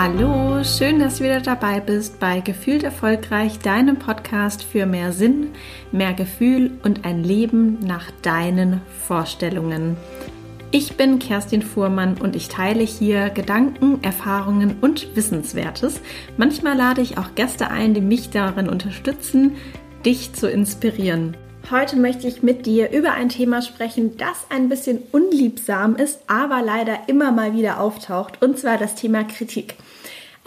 Hallo, schön, dass du wieder dabei bist bei Gefühlt Erfolgreich, deinem Podcast für mehr Sinn, mehr Gefühl und ein Leben nach deinen Vorstellungen. Ich bin Kerstin Fuhrmann und ich teile hier Gedanken, Erfahrungen und Wissenswertes. Manchmal lade ich auch Gäste ein, die mich darin unterstützen, dich zu inspirieren. Heute möchte ich mit dir über ein Thema sprechen, das ein bisschen unliebsam ist, aber leider immer mal wieder auftaucht, und zwar das Thema Kritik.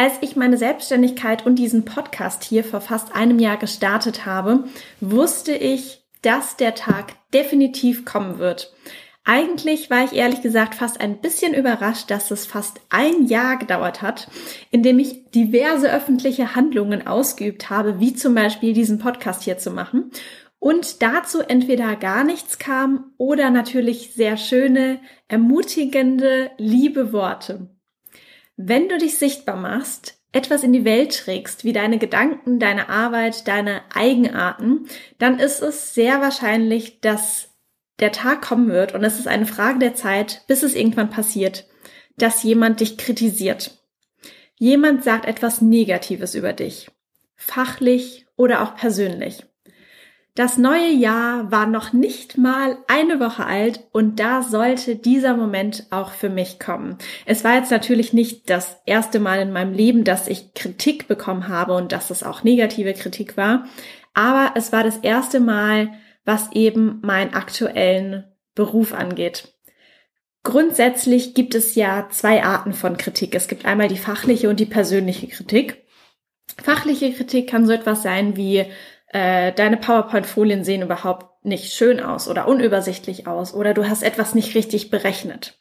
Als ich meine Selbstständigkeit und diesen Podcast hier vor fast einem Jahr gestartet habe, wusste ich, dass der Tag definitiv kommen wird. Eigentlich war ich ehrlich gesagt fast ein bisschen überrascht, dass es fast ein Jahr gedauert hat, in dem ich diverse öffentliche Handlungen ausgeübt habe, wie zum Beispiel diesen Podcast hier zu machen und dazu entweder gar nichts kam oder natürlich sehr schöne, ermutigende, liebe Worte. Wenn du dich sichtbar machst, etwas in die Welt trägst, wie deine Gedanken, deine Arbeit, deine Eigenarten, dann ist es sehr wahrscheinlich, dass der Tag kommen wird und es ist eine Frage der Zeit, bis es irgendwann passiert, dass jemand dich kritisiert. Jemand sagt etwas Negatives über dich, fachlich oder auch persönlich. Das neue Jahr war noch nicht mal eine Woche alt und da sollte dieser Moment auch für mich kommen. Es war jetzt natürlich nicht das erste Mal in meinem Leben, dass ich Kritik bekommen habe und dass es auch negative Kritik war, aber es war das erste Mal, was eben meinen aktuellen Beruf angeht. Grundsätzlich gibt es ja zwei Arten von Kritik. Es gibt einmal die fachliche und die persönliche Kritik. Fachliche Kritik kann so etwas sein wie äh, deine PowerPoint-Folien sehen überhaupt nicht schön aus oder unübersichtlich aus oder du hast etwas nicht richtig berechnet.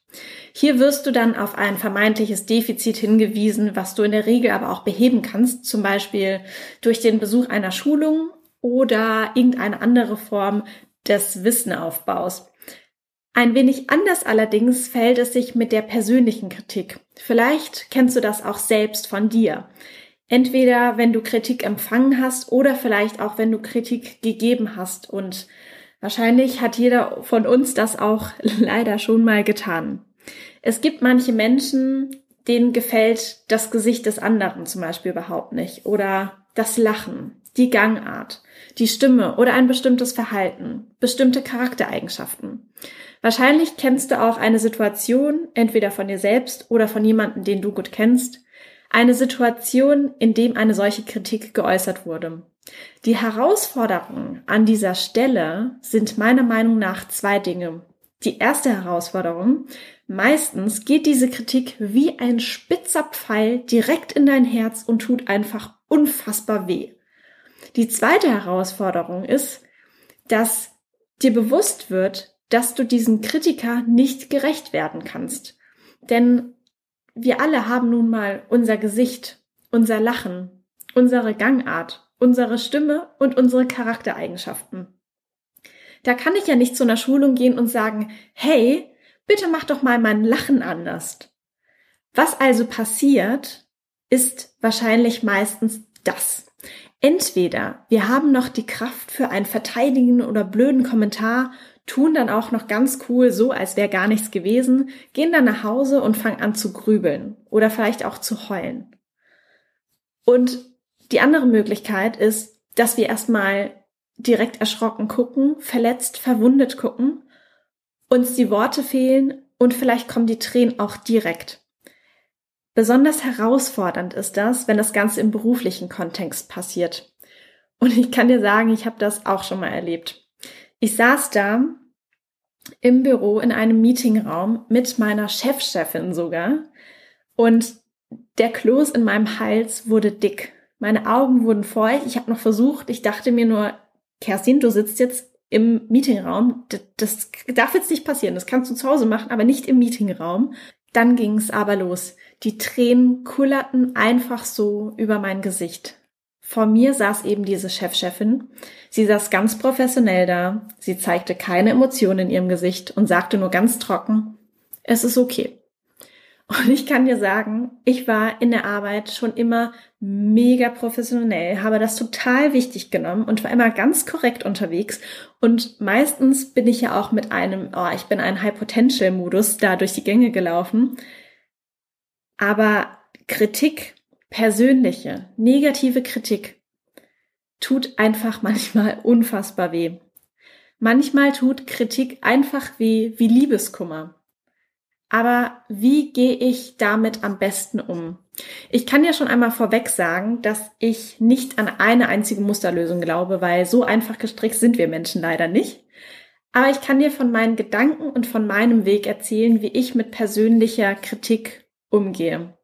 Hier wirst du dann auf ein vermeintliches Defizit hingewiesen, was du in der Regel aber auch beheben kannst, zum Beispiel durch den Besuch einer Schulung oder irgendeine andere Form des Wissenaufbaus. Ein wenig anders allerdings fällt es sich mit der persönlichen Kritik. Vielleicht kennst du das auch selbst von dir. Entweder wenn du Kritik empfangen hast oder vielleicht auch wenn du Kritik gegeben hast. Und wahrscheinlich hat jeder von uns das auch leider schon mal getan. Es gibt manche Menschen, denen gefällt das Gesicht des anderen zum Beispiel überhaupt nicht oder das Lachen, die Gangart, die Stimme oder ein bestimmtes Verhalten, bestimmte Charaktereigenschaften. Wahrscheinlich kennst du auch eine Situation, entweder von dir selbst oder von jemandem, den du gut kennst, eine Situation, in dem eine solche Kritik geäußert wurde. Die Herausforderungen an dieser Stelle sind meiner Meinung nach zwei Dinge. Die erste Herausforderung, meistens geht diese Kritik wie ein spitzer Pfeil direkt in dein Herz und tut einfach unfassbar weh. Die zweite Herausforderung ist, dass dir bewusst wird, dass du diesem Kritiker nicht gerecht werden kannst. Denn wir alle haben nun mal unser Gesicht, unser Lachen, unsere Gangart, unsere Stimme und unsere Charaktereigenschaften. Da kann ich ja nicht zu einer Schulung gehen und sagen, hey, bitte mach doch mal mein Lachen anders. Was also passiert, ist wahrscheinlich meistens das. Entweder wir haben noch die Kraft für einen verteidigenden oder blöden Kommentar tun dann auch noch ganz cool so, als wäre gar nichts gewesen, gehen dann nach Hause und fangen an zu grübeln oder vielleicht auch zu heulen. Und die andere Möglichkeit ist, dass wir erstmal direkt erschrocken gucken, verletzt, verwundet gucken, uns die Worte fehlen und vielleicht kommen die Tränen auch direkt. Besonders herausfordernd ist das, wenn das Ganze im beruflichen Kontext passiert. Und ich kann dir sagen, ich habe das auch schon mal erlebt. Ich saß da im Büro in einem Meetingraum mit meiner Chefchefin sogar und der Kloß in meinem Hals wurde dick. Meine Augen wurden feucht. Ich habe noch versucht, ich dachte mir nur, Kerstin, du sitzt jetzt im Meetingraum. Das, das darf jetzt nicht passieren. Das kannst du zu Hause machen, aber nicht im Meetingraum. Dann ging es aber los. Die Tränen kullerten einfach so über mein Gesicht. Vor mir saß eben diese Chefchefin. Sie saß ganz professionell da. Sie zeigte keine Emotionen in ihrem Gesicht und sagte nur ganz trocken, es ist okay. Und ich kann dir sagen, ich war in der Arbeit schon immer mega professionell, habe das total wichtig genommen und war immer ganz korrekt unterwegs. Und meistens bin ich ja auch mit einem, oh, ich bin ein High Potential Modus da durch die Gänge gelaufen. Aber Kritik, persönliche, negative Kritik tut einfach manchmal unfassbar weh. Manchmal tut Kritik einfach weh wie Liebeskummer. Aber wie gehe ich damit am besten um? Ich kann ja schon einmal vorweg sagen, dass ich nicht an eine einzige Musterlösung glaube, weil so einfach gestrickt sind wir Menschen leider nicht. Aber ich kann dir von meinen Gedanken und von meinem Weg erzählen, wie ich mit persönlicher Kritik umgehe.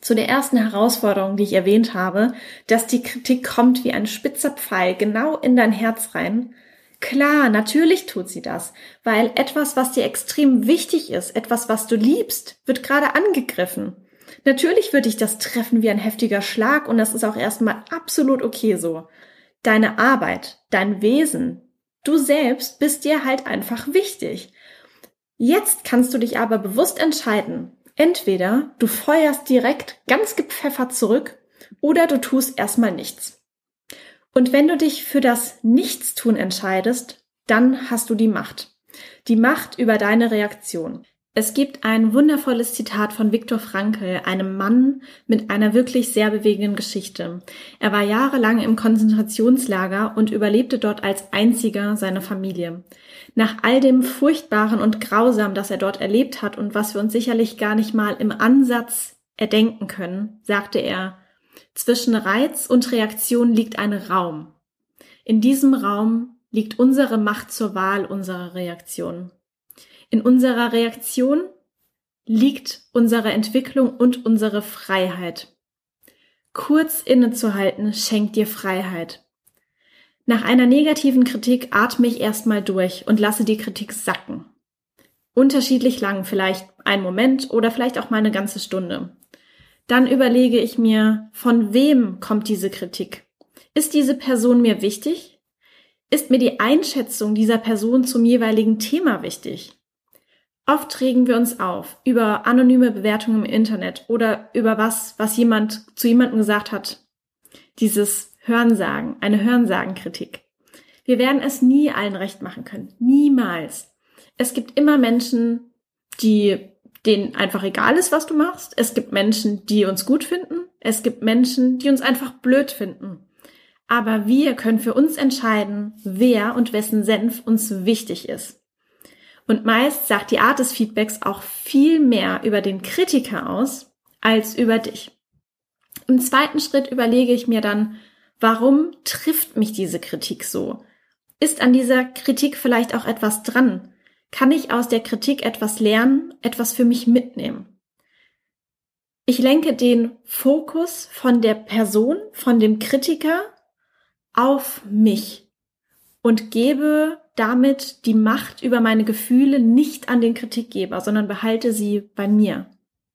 Zu der ersten Herausforderung, die ich erwähnt habe, dass die Kritik kommt wie ein spitzer Pfeil genau in dein Herz rein. Klar, natürlich tut sie das, weil etwas, was dir extrem wichtig ist, etwas, was du liebst, wird gerade angegriffen. Natürlich wird dich das treffen wie ein heftiger Schlag und das ist auch erstmal absolut okay so. Deine Arbeit, dein Wesen, du selbst bist dir halt einfach wichtig. Jetzt kannst du dich aber bewusst entscheiden, Entweder du feuerst direkt ganz gepfeffert zurück oder du tust erstmal nichts. Und wenn du dich für das Nichtstun entscheidest, dann hast du die Macht. Die Macht über deine Reaktion. Es gibt ein wundervolles Zitat von Viktor Frankl, einem Mann mit einer wirklich sehr bewegenden Geschichte. Er war jahrelang im Konzentrationslager und überlebte dort als einziger seiner Familie. Nach all dem Furchtbaren und Grausam, das er dort erlebt hat und was wir uns sicherlich gar nicht mal im Ansatz erdenken können, sagte er, zwischen Reiz und Reaktion liegt ein Raum. In diesem Raum liegt unsere Macht zur Wahl unserer Reaktion. In unserer Reaktion liegt unsere Entwicklung und unsere Freiheit. Kurz innezuhalten schenkt dir Freiheit. Nach einer negativen Kritik atme ich erstmal durch und lasse die Kritik sacken. Unterschiedlich lang, vielleicht ein Moment oder vielleicht auch mal eine ganze Stunde. Dann überlege ich mir, von wem kommt diese Kritik? Ist diese Person mir wichtig? Ist mir die Einschätzung dieser Person zum jeweiligen Thema wichtig? Oft regen wir uns auf über anonyme Bewertungen im Internet oder über was, was jemand zu jemandem gesagt hat. Dieses Hörensagen, eine Hörensagenkritik. Wir werden es nie allen recht machen können. Niemals. Es gibt immer Menschen, die denen einfach egal ist, was du machst. Es gibt Menschen, die uns gut finden. Es gibt Menschen, die uns einfach blöd finden. Aber wir können für uns entscheiden, wer und wessen Senf uns wichtig ist. Und meist sagt die Art des Feedbacks auch viel mehr über den Kritiker aus als über dich. Im zweiten Schritt überlege ich mir dann, warum trifft mich diese Kritik so? Ist an dieser Kritik vielleicht auch etwas dran? Kann ich aus der Kritik etwas lernen, etwas für mich mitnehmen? Ich lenke den Fokus von der Person, von dem Kritiker auf mich und gebe damit die Macht über meine Gefühle nicht an den Kritikgeber, sondern behalte sie bei mir.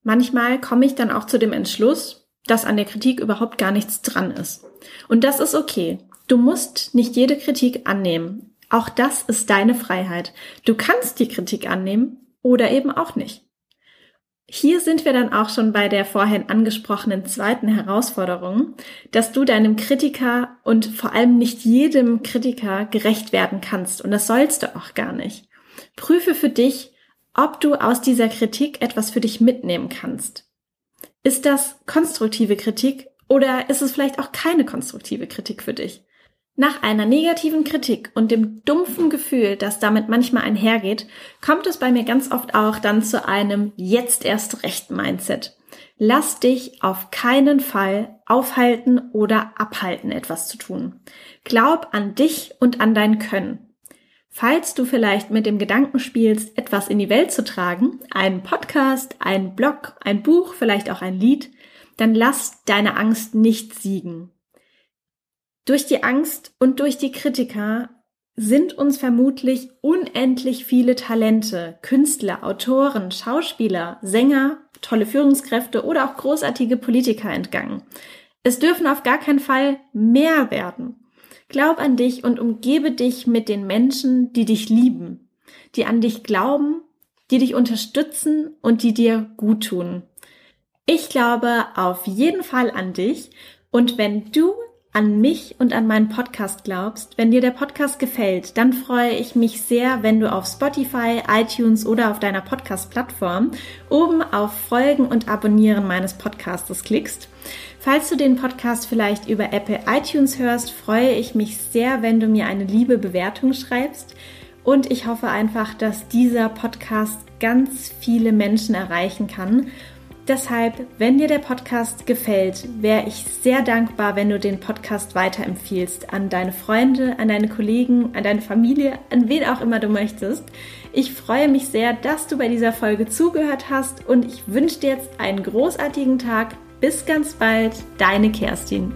Manchmal komme ich dann auch zu dem Entschluss, dass an der Kritik überhaupt gar nichts dran ist. Und das ist okay. Du musst nicht jede Kritik annehmen. Auch das ist deine Freiheit. Du kannst die Kritik annehmen oder eben auch nicht. Hier sind wir dann auch schon bei der vorhin angesprochenen zweiten Herausforderung, dass du deinem Kritiker und vor allem nicht jedem Kritiker gerecht werden kannst. Und das sollst du auch gar nicht. Prüfe für dich, ob du aus dieser Kritik etwas für dich mitnehmen kannst. Ist das konstruktive Kritik oder ist es vielleicht auch keine konstruktive Kritik für dich? Nach einer negativen Kritik und dem dumpfen Gefühl, das damit manchmal einhergeht, kommt es bei mir ganz oft auch dann zu einem jetzt erst recht Mindset. Lass dich auf keinen Fall aufhalten oder abhalten, etwas zu tun. Glaub an dich und an dein Können. Falls du vielleicht mit dem Gedanken spielst, etwas in die Welt zu tragen, einen Podcast, einen Blog, ein Buch, vielleicht auch ein Lied, dann lass deine Angst nicht siegen. Durch die Angst und durch die Kritiker sind uns vermutlich unendlich viele Talente, Künstler, Autoren, Schauspieler, Sänger, tolle Führungskräfte oder auch großartige Politiker entgangen. Es dürfen auf gar keinen Fall mehr werden. Glaub an dich und umgebe dich mit den Menschen, die dich lieben, die an dich glauben, die dich unterstützen und die dir gut tun. Ich glaube auf jeden Fall an dich und wenn du an mich und an meinen Podcast glaubst, wenn dir der Podcast gefällt, dann freue ich mich sehr, wenn du auf Spotify, iTunes oder auf deiner Podcast-Plattform oben auf Folgen und Abonnieren meines Podcastes klickst. Falls du den Podcast vielleicht über Apple iTunes hörst, freue ich mich sehr, wenn du mir eine liebe Bewertung schreibst. Und ich hoffe einfach, dass dieser Podcast ganz viele Menschen erreichen kann Deshalb, wenn dir der Podcast gefällt, wäre ich sehr dankbar, wenn du den Podcast weiterempfiehlst an deine Freunde, an deine Kollegen, an deine Familie, an wen auch immer du möchtest. Ich freue mich sehr, dass du bei dieser Folge zugehört hast und ich wünsche dir jetzt einen großartigen Tag. Bis ganz bald, deine Kerstin.